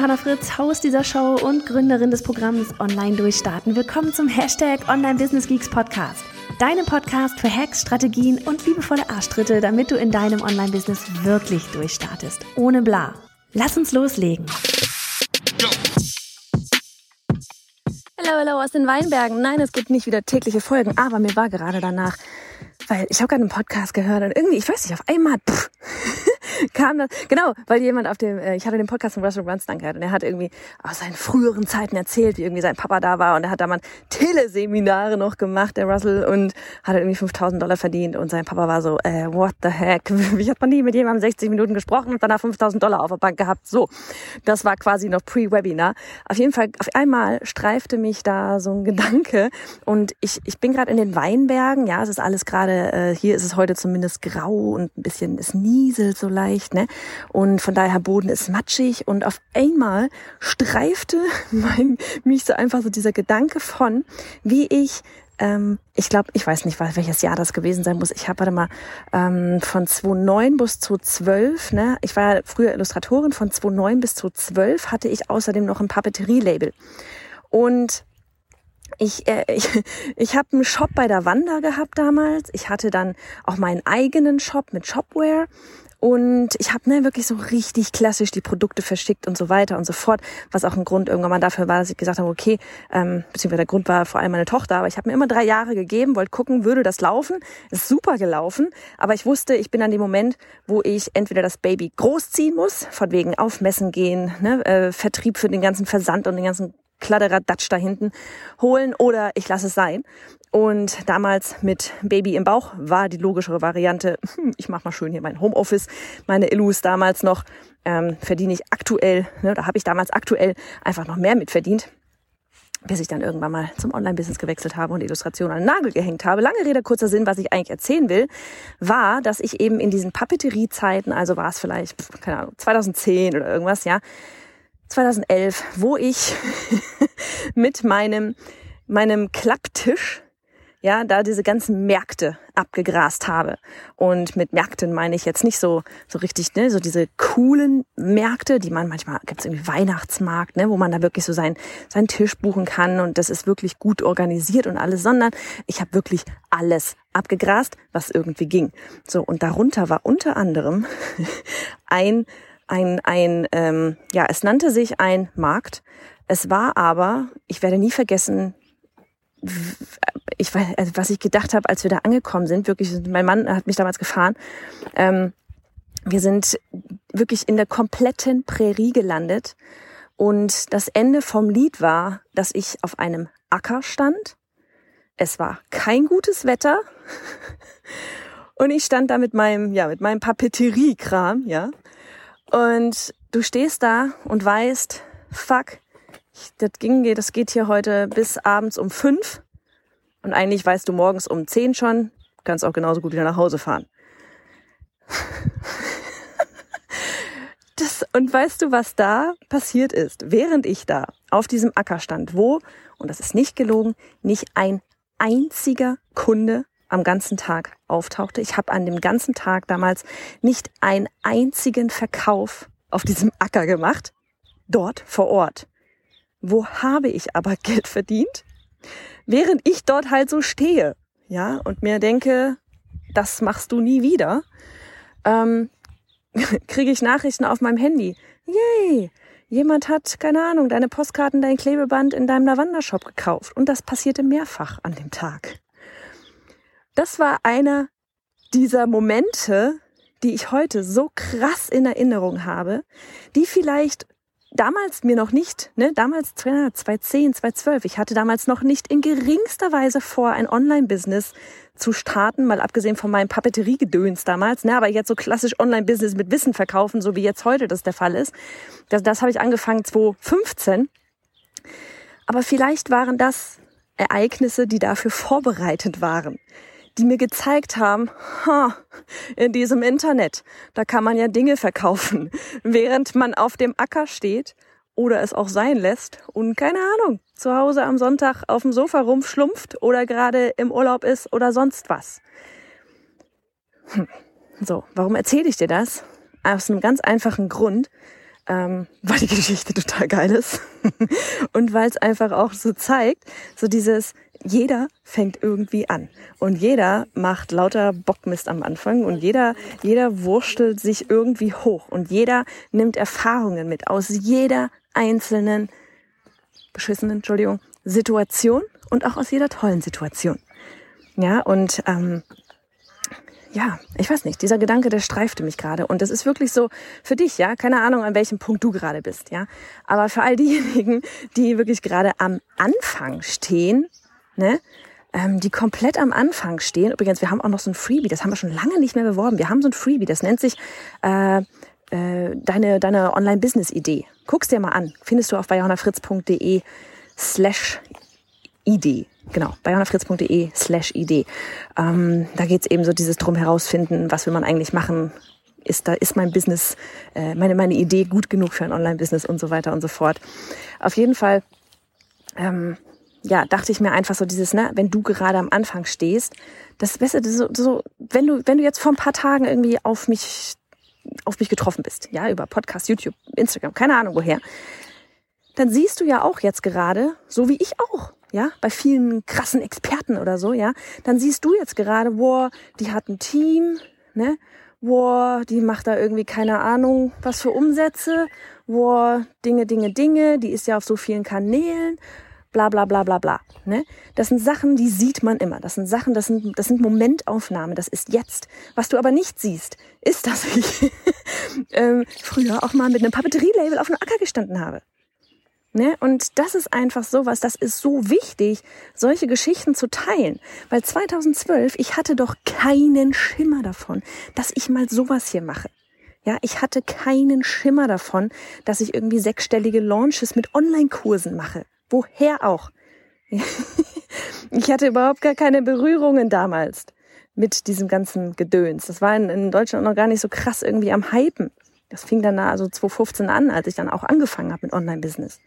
Johanna Fritz, Haus dieser Show und Gründerin des Programms Online Durchstarten. Willkommen zum Hashtag Online Business Geeks Podcast. Deinem Podcast für Hacks, Strategien und liebevolle Arschtritte, damit du in deinem Online-Business wirklich durchstartest. Ohne bla. Lass uns loslegen. Hallo, hallo aus den Weinbergen. Nein, es gibt nicht wieder tägliche Folgen, aber mir war gerade danach, weil ich habe gerade einen Podcast gehört und irgendwie, ich weiß nicht, auf einmal pff, kam das, genau, weil jemand auf dem, äh, ich hatte den Podcast von Russell Brunstone gehört und er hat irgendwie aus seinen früheren Zeiten erzählt, wie irgendwie sein Papa da war und er hat da mal Teleseminare noch gemacht, der Russell, und hat irgendwie 5000 Dollar verdient und sein Papa war so, äh, what the heck, wie hat man nie mit jemandem 60 Minuten gesprochen und danach 5000 Dollar auf der Bank gehabt, so. Das war quasi noch pre-Webinar. Auf jeden Fall, auf einmal streifte mich da so ein Gedanke und ich, ich bin gerade in den Weinbergen, ja, es ist alles gerade, äh, hier ist es heute zumindest grau und ein bisschen, es nieselt so leicht leicht, ne? Und von daher Boden ist matschig und auf einmal streifte mein, mich so einfach so dieser Gedanke von, wie ich ähm, ich glaube, ich weiß nicht, welches Jahr das gewesen sein muss. Ich habe warte mal ähm, von 2009 bis 2012, ne? Ich war früher Illustratorin von 2009 bis 2012 hatte ich außerdem noch ein Papeterie-Label. Und ich, äh, ich, ich habe einen Shop bei der Wanda gehabt damals. Ich hatte dann auch meinen eigenen Shop mit Shopware und ich habe ne, wirklich so richtig klassisch die Produkte verschickt und so weiter und so fort, was auch ein Grund irgendwann mal dafür war, dass ich gesagt habe, okay, ähm, beziehungsweise der Grund war vor allem meine Tochter, aber ich habe mir immer drei Jahre gegeben, wollte gucken, würde das laufen. Ist super gelaufen, aber ich wusste, ich bin an dem Moment, wo ich entweder das Baby großziehen muss, von wegen auf Messen gehen, ne, äh, Vertrieb für den ganzen Versand und den ganzen Kladderadatsch da hinten holen oder ich lasse es sein. Und damals mit Baby im Bauch war die logischere Variante, hm, ich mache mal schön hier mein Homeoffice, meine Illus damals noch, ähm, verdiene ich aktuell, ne, da habe ich damals aktuell einfach noch mehr mit verdient, bis ich dann irgendwann mal zum Online-Business gewechselt habe und Illustration an den Nagel gehängt habe. Lange Rede, kurzer Sinn, was ich eigentlich erzählen will, war, dass ich eben in diesen Papeterie-Zeiten, also war es vielleicht, keine Ahnung, 2010 oder irgendwas, ja, 2011, wo ich mit meinem, meinem Klapptisch ja, da diese ganzen Märkte abgegrast habe. Und mit Märkten meine ich jetzt nicht so, so richtig, ne, so diese coolen Märkte, die man manchmal, gibt's irgendwie Weihnachtsmarkt, ne, wo man da wirklich so sein, seinen Tisch buchen kann und das ist wirklich gut organisiert und alles, sondern ich habe wirklich alles abgegrast, was irgendwie ging. So, und darunter war unter anderem ein ein, ein ähm, ja, es nannte sich ein Markt. Es war aber, ich werde nie vergessen, ich weiß, also was ich gedacht habe, als wir da angekommen sind, wirklich, mein Mann hat mich damals gefahren. Ähm, wir sind wirklich in der kompletten Prärie gelandet. Und das Ende vom Lied war, dass ich auf einem Acker stand. Es war kein gutes Wetter. Und ich stand da mit meinem, ja, mit meinem Papeterie-Kram, ja. Und du stehst da und weißt, fuck, das ging, das geht hier heute bis abends um fünf. Und eigentlich weißt du morgens um zehn schon, kannst auch genauso gut wieder nach Hause fahren. Das, und weißt du, was da passiert ist, während ich da auf diesem Acker stand, wo, und das ist nicht gelogen, nicht ein einziger Kunde am ganzen Tag auftauchte. Ich habe an dem ganzen Tag damals nicht einen einzigen Verkauf auf diesem Acker gemacht, dort vor Ort. Wo habe ich aber Geld verdient? Während ich dort halt so stehe, ja, und mir denke, das machst du nie wieder, ähm, kriege ich Nachrichten auf meinem Handy. Yay! Jemand hat, keine Ahnung, deine Postkarten, dein Klebeband in deinem Lavandershop gekauft. Und das passierte mehrfach an dem Tag das war einer dieser Momente, die ich heute so krass in Erinnerung habe, die vielleicht damals mir noch nicht, ne, damals 2010, 2012, ich hatte damals noch nicht in geringster Weise vor, ein Online-Business zu starten, mal abgesehen von meinem Papeteriegedöns damals, ne, aber jetzt so klassisch Online-Business mit Wissen verkaufen, so wie jetzt heute das der Fall ist. Das, das habe ich angefangen 2015. Aber vielleicht waren das Ereignisse, die dafür vorbereitet waren die mir gezeigt haben, ha, in diesem Internet, da kann man ja Dinge verkaufen, während man auf dem Acker steht oder es auch sein lässt und keine Ahnung, zu Hause am Sonntag auf dem Sofa rumschlumpft oder gerade im Urlaub ist oder sonst was. Hm. So, warum erzähle ich dir das? Aus einem ganz einfachen Grund. ähm, weil die Geschichte total geil ist und weil es einfach auch so zeigt, so dieses, jeder fängt irgendwie an und jeder macht lauter Bockmist am Anfang und jeder, jeder wurstelt sich irgendwie hoch und jeder nimmt Erfahrungen mit aus jeder einzelnen beschissenen, Entschuldigung, Situation und auch aus jeder tollen Situation. Ja, und ähm, ja, ich weiß nicht, dieser Gedanke, der streifte mich gerade. Und das ist wirklich so für dich, ja, keine Ahnung, an welchem Punkt du gerade bist, ja. Aber für all diejenigen, die wirklich gerade am Anfang stehen, ne, ähm, die komplett am Anfang stehen. Übrigens, wir haben auch noch so ein Freebie, das haben wir schon lange nicht mehr beworben. Wir haben so ein Freebie, das nennt sich äh, äh, deine, deine Online-Business-Idee. Guck's dir mal an. Findest du auf bayonafritz.de slash Idee. Genau, bayonafritz.de slash Idee. Ähm, da geht's eben so dieses drum herausfinden, was will man eigentlich machen, ist da ist mein Business, äh, meine meine Idee gut genug für ein Online-Business und so weiter und so fort. Auf jeden Fall, ähm, ja, dachte ich mir einfach so dieses, ne, wenn du gerade am Anfang stehst, das Beste, so, so, wenn du wenn du jetzt vor ein paar Tagen irgendwie auf mich auf mich getroffen bist, ja, über Podcast, YouTube, Instagram, keine Ahnung woher, dann siehst du ja auch jetzt gerade, so wie ich auch, ja, bei vielen krassen Experten oder so, ja, dann siehst du jetzt gerade, wow, die hat ein Team, ne, wow, die macht da irgendwie keine Ahnung, was für Umsätze, wow, Dinge, Dinge, Dinge, die ist ja auf so vielen Kanälen, bla bla bla bla bla. Ne? Das sind Sachen, die sieht man immer. Das sind Sachen, das sind, das sind Momentaufnahmen, das ist jetzt. Was du aber nicht siehst, ist, dass ich ähm, früher auch mal mit einem Papeterielabel auf einem Acker gestanden habe. Ne? Und das ist einfach sowas, das ist so wichtig, solche Geschichten zu teilen. Weil 2012, ich hatte doch keinen Schimmer davon, dass ich mal sowas hier mache. Ja, ich hatte keinen Schimmer davon, dass ich irgendwie sechsstellige Launches mit Online-Kursen mache. Woher auch? ich hatte überhaupt gar keine Berührungen damals mit diesem ganzen Gedöns. Das war in, in Deutschland noch gar nicht so krass irgendwie am Hypen. Das fing dann also 2015 an, als ich dann auch angefangen habe mit Online-Business.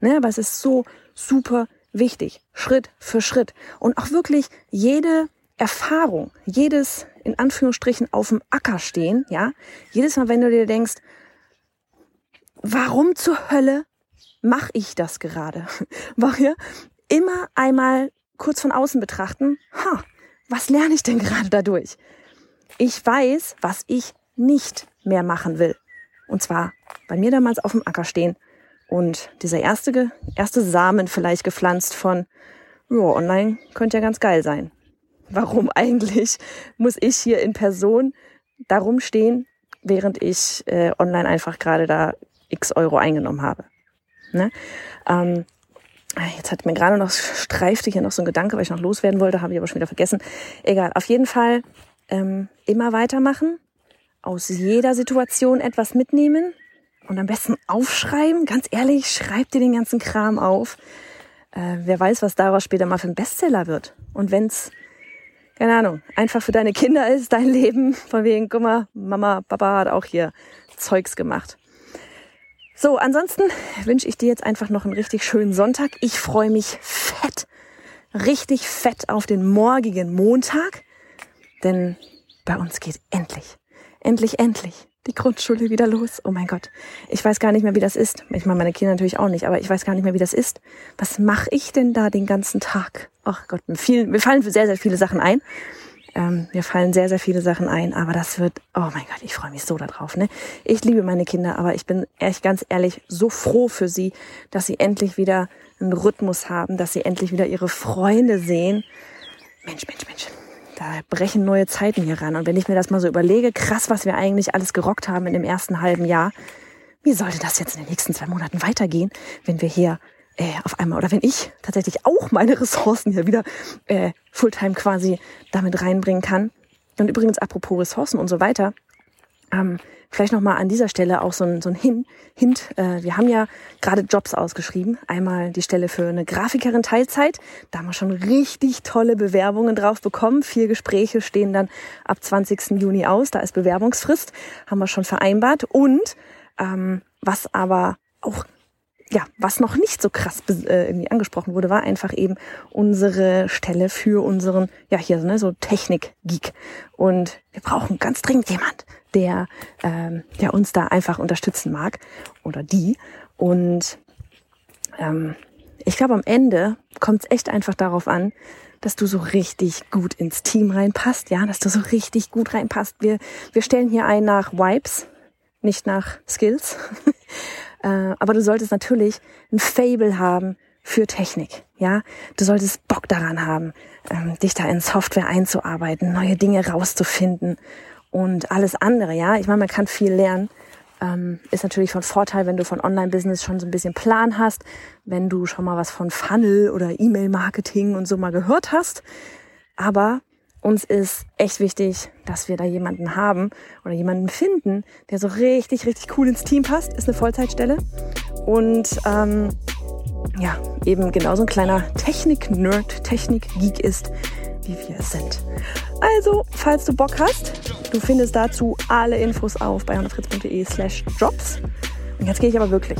Ne, aber es ist so super wichtig, Schritt für Schritt. Und auch wirklich jede Erfahrung, jedes in Anführungsstrichen auf dem Acker stehen, ja, jedes Mal, wenn du dir denkst, warum zur Hölle mache ich das gerade? War ja immer einmal kurz von außen betrachten, ha, was lerne ich denn gerade dadurch? Ich weiß, was ich nicht mehr machen will. Und zwar bei mir damals auf dem Acker stehen und dieser erste, erste Samen vielleicht gepflanzt von, ja, online könnte ja ganz geil sein. Warum eigentlich muss ich hier in Person darum stehen, während ich äh, online einfach gerade da x Euro eingenommen habe? Ne? Ähm, jetzt hat mir gerade noch streifte hier noch so ein Gedanke, weil ich noch loswerden wollte, habe ich aber schon wieder vergessen. Egal, auf jeden Fall ähm, immer weitermachen, aus jeder Situation etwas mitnehmen und am besten aufschreiben. Ganz ehrlich, schreib dir den ganzen Kram auf. Äh, wer weiß, was daraus später mal für ein Bestseller wird. Und wenn's keine Ahnung, einfach für deine Kinder ist, dein Leben, von wegen, guck mal, Mama, Papa hat auch hier Zeugs gemacht. So, ansonsten wünsche ich dir jetzt einfach noch einen richtig schönen Sonntag. Ich freue mich fett, richtig fett auf den morgigen Montag, denn bei uns geht endlich, endlich, endlich die Grundschule wieder los. Oh mein Gott, ich weiß gar nicht mehr, wie das ist. Ich meine, meine Kinder natürlich auch nicht, aber ich weiß gar nicht mehr, wie das ist. Was mache ich denn da den ganzen Tag? Ach Gott, mir, fallen sehr, sehr viele Sachen ein. Ähm, mir fallen sehr, sehr viele Sachen ein, aber das wird, oh mein Gott, ich freue mich so darauf. Ne? Ich liebe meine Kinder, aber ich bin echt ganz ehrlich so froh für sie, dass sie endlich wieder einen Rhythmus haben, dass sie endlich wieder ihre Freunde sehen. Mensch, Mensch, Mensch, da brechen neue Zeiten hier ran. Und wenn ich mir das mal so überlege, krass, was wir eigentlich alles gerockt haben in dem ersten halben Jahr, wie sollte das jetzt in den nächsten zwei Monaten weitergehen, wenn wir hier äh, auf einmal oder wenn ich tatsächlich auch meine Ressourcen hier wieder äh, Fulltime quasi damit reinbringen kann. Und übrigens apropos Ressourcen und so weiter, ähm, vielleicht nochmal an dieser Stelle auch so ein, so ein Hin, Hint. Äh, wir haben ja gerade Jobs ausgeschrieben. Einmal die Stelle für eine Grafikerin Teilzeit. Da haben wir schon richtig tolle Bewerbungen drauf bekommen. Vier Gespräche stehen dann ab 20. Juni aus. Da ist Bewerbungsfrist. Haben wir schon vereinbart. Und ähm, was aber auch ja, was noch nicht so krass äh, irgendwie angesprochen wurde, war einfach eben unsere Stelle für unseren, ja, hier ne, so Technik-Geek. Und wir brauchen ganz dringend jemand, der, ähm, der uns da einfach unterstützen mag oder die. Und ähm, ich glaube, am Ende kommt es echt einfach darauf an, dass du so richtig gut ins Team reinpasst, ja, dass du so richtig gut reinpasst. Wir, wir stellen hier ein nach Vibes, nicht nach Skills. Äh, aber du solltest natürlich ein Fable haben für Technik. Ja, du solltest Bock daran haben, ähm, dich da in Software einzuarbeiten, neue Dinge rauszufinden und alles andere. Ja, ich meine, man kann viel lernen. Ähm, ist natürlich von Vorteil, wenn du von Online-Business schon so ein bisschen Plan hast, wenn du schon mal was von Funnel oder E-Mail-Marketing und so mal gehört hast. Aber uns ist echt wichtig, dass wir da jemanden haben oder jemanden finden, der so richtig, richtig cool ins Team passt. Ist eine Vollzeitstelle. Und ähm, ja, eben genauso ein kleiner Technik-Nerd, Technik-Geek ist, wie wir es sind. Also, falls du Bock hast, du findest dazu alle Infos auf bei slash jobs. Und jetzt gehe ich aber wirklich.